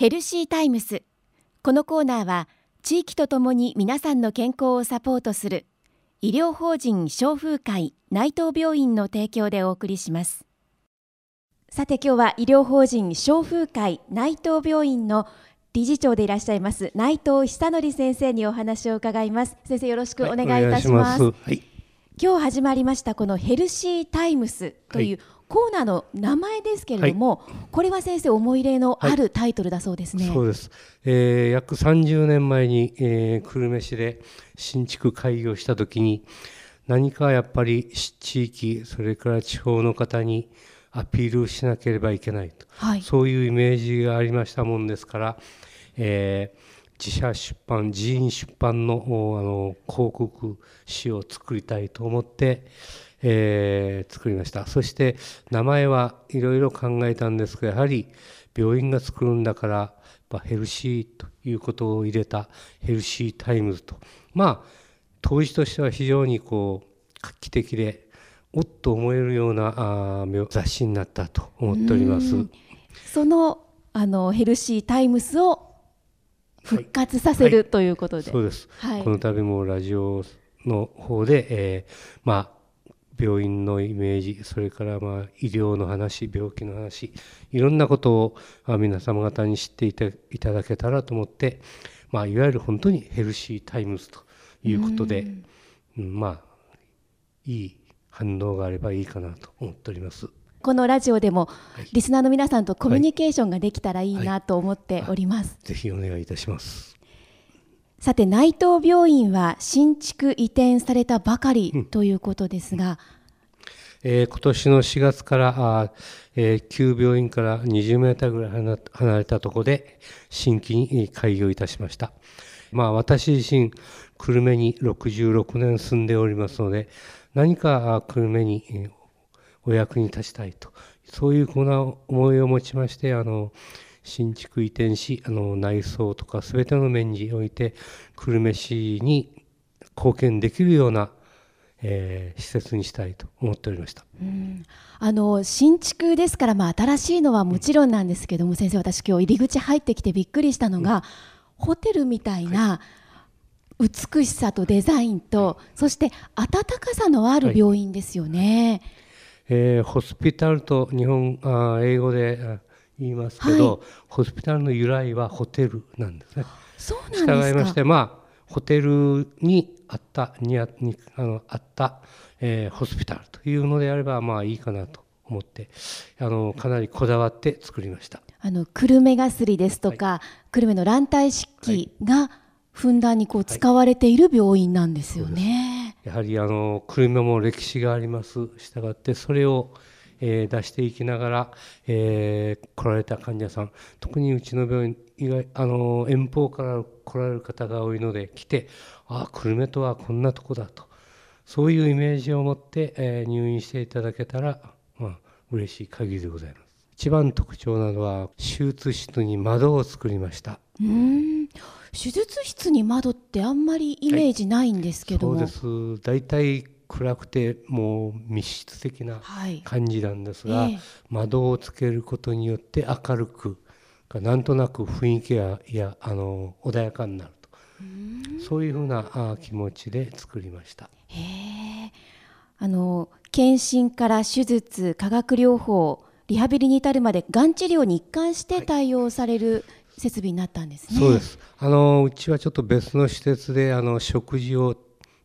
ヘルシータイムス。このコーナーは地域とともに皆さんの健康をサポートする医療法人消風会内藤病院の提供でお送りします。さて今日は医療法人消風会内藤病院の理事長でいらっしゃいます内藤久則先生にお話を伺います。先生よろしくお願いいたします、はい、今日始まりましたこのヘルシータイムスという、コーナーの名前ですけれども、はい、これは先生思い入れのあるタイトルだそうですね。はい、そうです、えー、約30年前に、えー、久留米市で新築開業した時に何かやっぱり地域それから地方の方にアピールしなければいけないと、はい、そういうイメージがありましたもんですから、えー、自社出版自員出版のあの広告誌を作りたいと思って、えー、作りました。そして名前はいろいろ考えたんですがやはり病院が作るんだからヘルシーということを入れたヘルシータイムズと。まあ当時としては非常にこう画期的でおっと思えるようなあ雑誌になったと思っております。そのあのヘルシータイムスを復活させる、はい、ということで、そうです、はい、この度もラジオの方で、えー、まあ病院のイメージそれからまあ医療の話病気の話いろんなことを皆様方に知っていただけたらと思って、まあ、いわゆる本当にヘルシータイムズということで、うん、まあいい反応があればいいかなと思っております。このラジオでも、リスナーの皆さんとコミュニケーションができたらいいなと思っております。ぜひお願いいたします。さて内藤病院は新築移転されたばかりということですが、うん、えー、今年の4月からあ、えー、旧病院から20メーターぐらい離れたところで新規に開業いたしました。まあ、私自身久留米に66年住んでおりますので何か久留米にお役に立ちたいと。そういうふうな思いを持ちましてあの新築移転しあの内装とか全ての面において久留米市に貢献できるような、えー、施設にしたいと思っておりました。うん。あの新築ですから、まあ、新しいのはもちろんなんですけども、うん、先生私今日入り口入ってきてびっくりしたのが、うん、ホテルみたいな、美しさとデザインと、はい、そして温かさのある病院ですよね。はい、えー、ホスピタルと日本あ英語で言いますけど、はい、ホスピタルの由来はホテルなんですね。そうなんですか従いましてまあホテルにあったにあにあのあった、えー、ホスピタルというのであればまあいいかなと思ってあのかなりこだわって作りました。あの久留米薬ですとか、はい、久留米の卵体式がふんだんにこう使われている病院なんですよね。はい、やはりあの久留米も歴史があります。したがってそれをえ、出していきながら、え、来られた患者さん特にうちの病院以外あの遠方から来られる方が多いので来てああ久留米とはこんなとこだとそういうイメージを持って、え、入院していただけたら、まあ嬉しい限りでございます。一番特徴なのは手術室に窓を作りました。うん手術室に窓ってあんまりイメージないんですけども、はい、そうです。大体暗くてもう密室的な感じなんですが、はいえ。ー、窓をつけることによって明るくなんとなく雰囲気がいやあの穏やかになると。そういうふうなあ気持ちで作りました。へあの検診から手術化学療法リハビリに至るまでがん治療に一貫して対応される、設備になったんですね。そうです。あのうちはちょっと別の施設であの食事を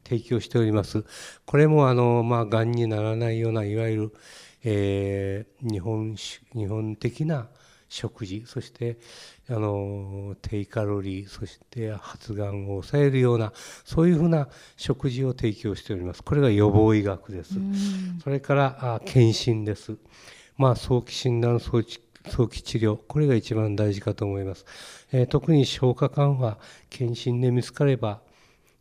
提供しております。これもあの、まあ、がんにならないようないわゆる、えー、日本日本的な食事そしてあの低カロリーそして発がんを抑えるようなそういうふうな食事を提供しておりますこれが予防医学ですそれからあ検診ですまあ早期診断早期早期治療。これが一番大事かと思います、えー、特に消化管は検診で見つかれば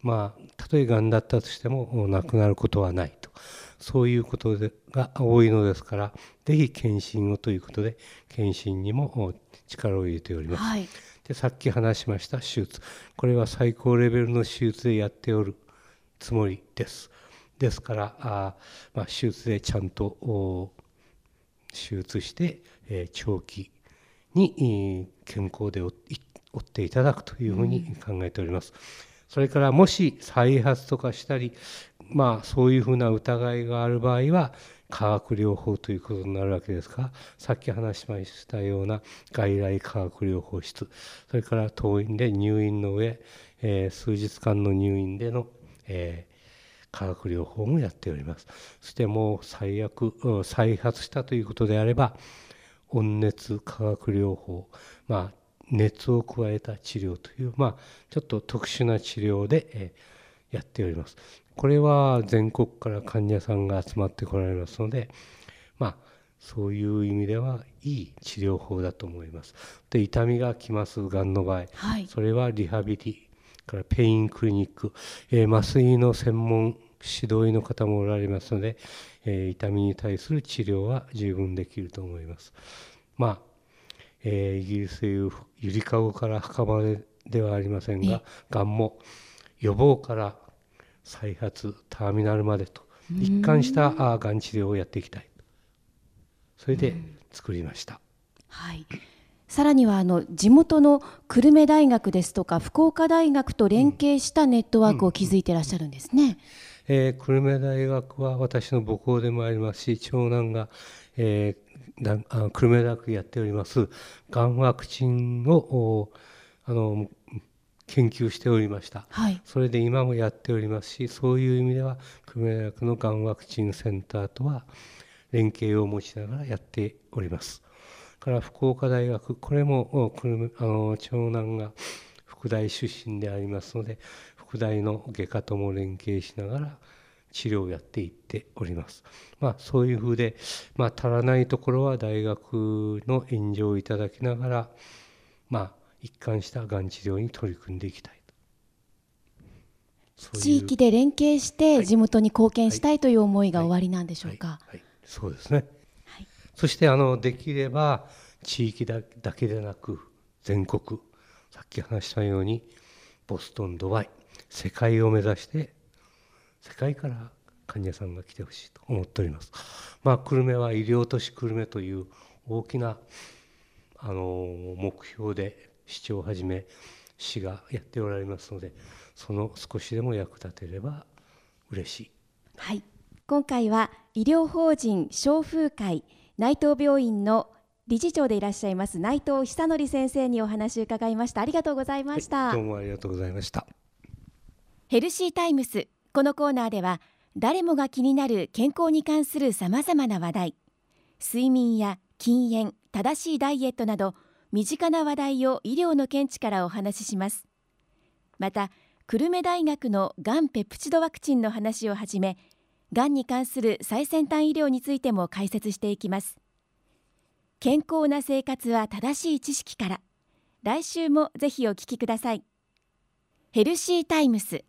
まあたとえがんだったとしても亡くなることはないと。そういうことが多いのですからぜひ検診をということで検診にも力を入れております。はい、でさっき話しました手術。これは最高レベルの手術でやっておるつもりです。ですからあ、まあ、手術でちゃんと手術して、えー、長期に健康で追っていただくというふうに考えております。それからもし再発とかしたり、まあ、そういうふうな疑いがある場合は化学療法ということになるわけですがさっき話しましたような外来化学療法室。それから当院で入院の上、えー、数日間の入院での、えー、化学療法もやっておりますそしてもう最悪再発したということであれば温熱化学療法まあ熱を加えた治療という、まあ、ちょっと特殊な治療で、えー、やっております。これは全国から患者さんが集まってこられますので、まあ、そういう意味ではいい治療法だと思います。で痛みがきますがんの場合、はい、それはリハビリからペインクリニック、えー、麻酔の専門指導医の方もおられますので、えー、痛みに対する治療は十分できると思います。まあえー、イギリスでいうゆりかごから墓場でではありませんががんも予防から再発ターミナルまでと一貫したがん治療をやっていきたい。それで作りました。はい。さらにはあの地元の久留米大学ですとか福岡大学と連携したネットワークを築いていらっしゃるんですね。うんうん、えー、久留米大学は私の母校でもありますし長男が、えだあ久留米大学やっております。がんワクチンをあの研究しておりました、はい、それで今もやっておりますしそういう意味では久留米大学のがんワクチンセンターとは連携を持ちながらやっております。から福岡大学これもあの長男が福大出身でありますので福大の外科とも連携しながら治療をやっていっております。まあ、そういうふうで、まあ、足らないところは大学の援助をいただきながら、まあ、一貫したがん治療に取り組んでいきたい地域で連携して地元に貢献したいという思いが終わりなんでしょうか？はい。はい。はい、そうですね、そしてあのできれば地域だけでなく全国さっき話したようにボストンドバイ世界を目指して世界から患者さんが来てほしいと思っております。まあ、久留米は医療都市久留米という大きなあの目標で市長をはじめ市がやっておられますのでその少しでも役立てれば嬉しい。はい今回は医療法人消風会内藤病院の理事長でいらっしゃいます内藤久則先生にお話を伺いましたありがとうございました、はい、どうもありがとうございましたヘルシータイムス。このコーナーでは誰もが気になる健康に関するさまざまな話題。睡眠や禁煙正しいダイエットなど身近な話題を医療の見地からお話しします。また久留米大学のがんペプチドワクチンの話をはじめがんに関する最先端医療についても解説していきます。健康な生活は正しい知識から。来週もぜひお聞きください。ヘルシータイムス。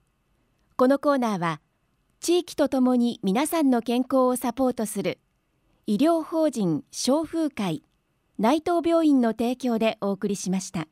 このコーナーは地域とともに皆さんの健康をサポートする医療法人消風会内藤病院の提供でお送りしました。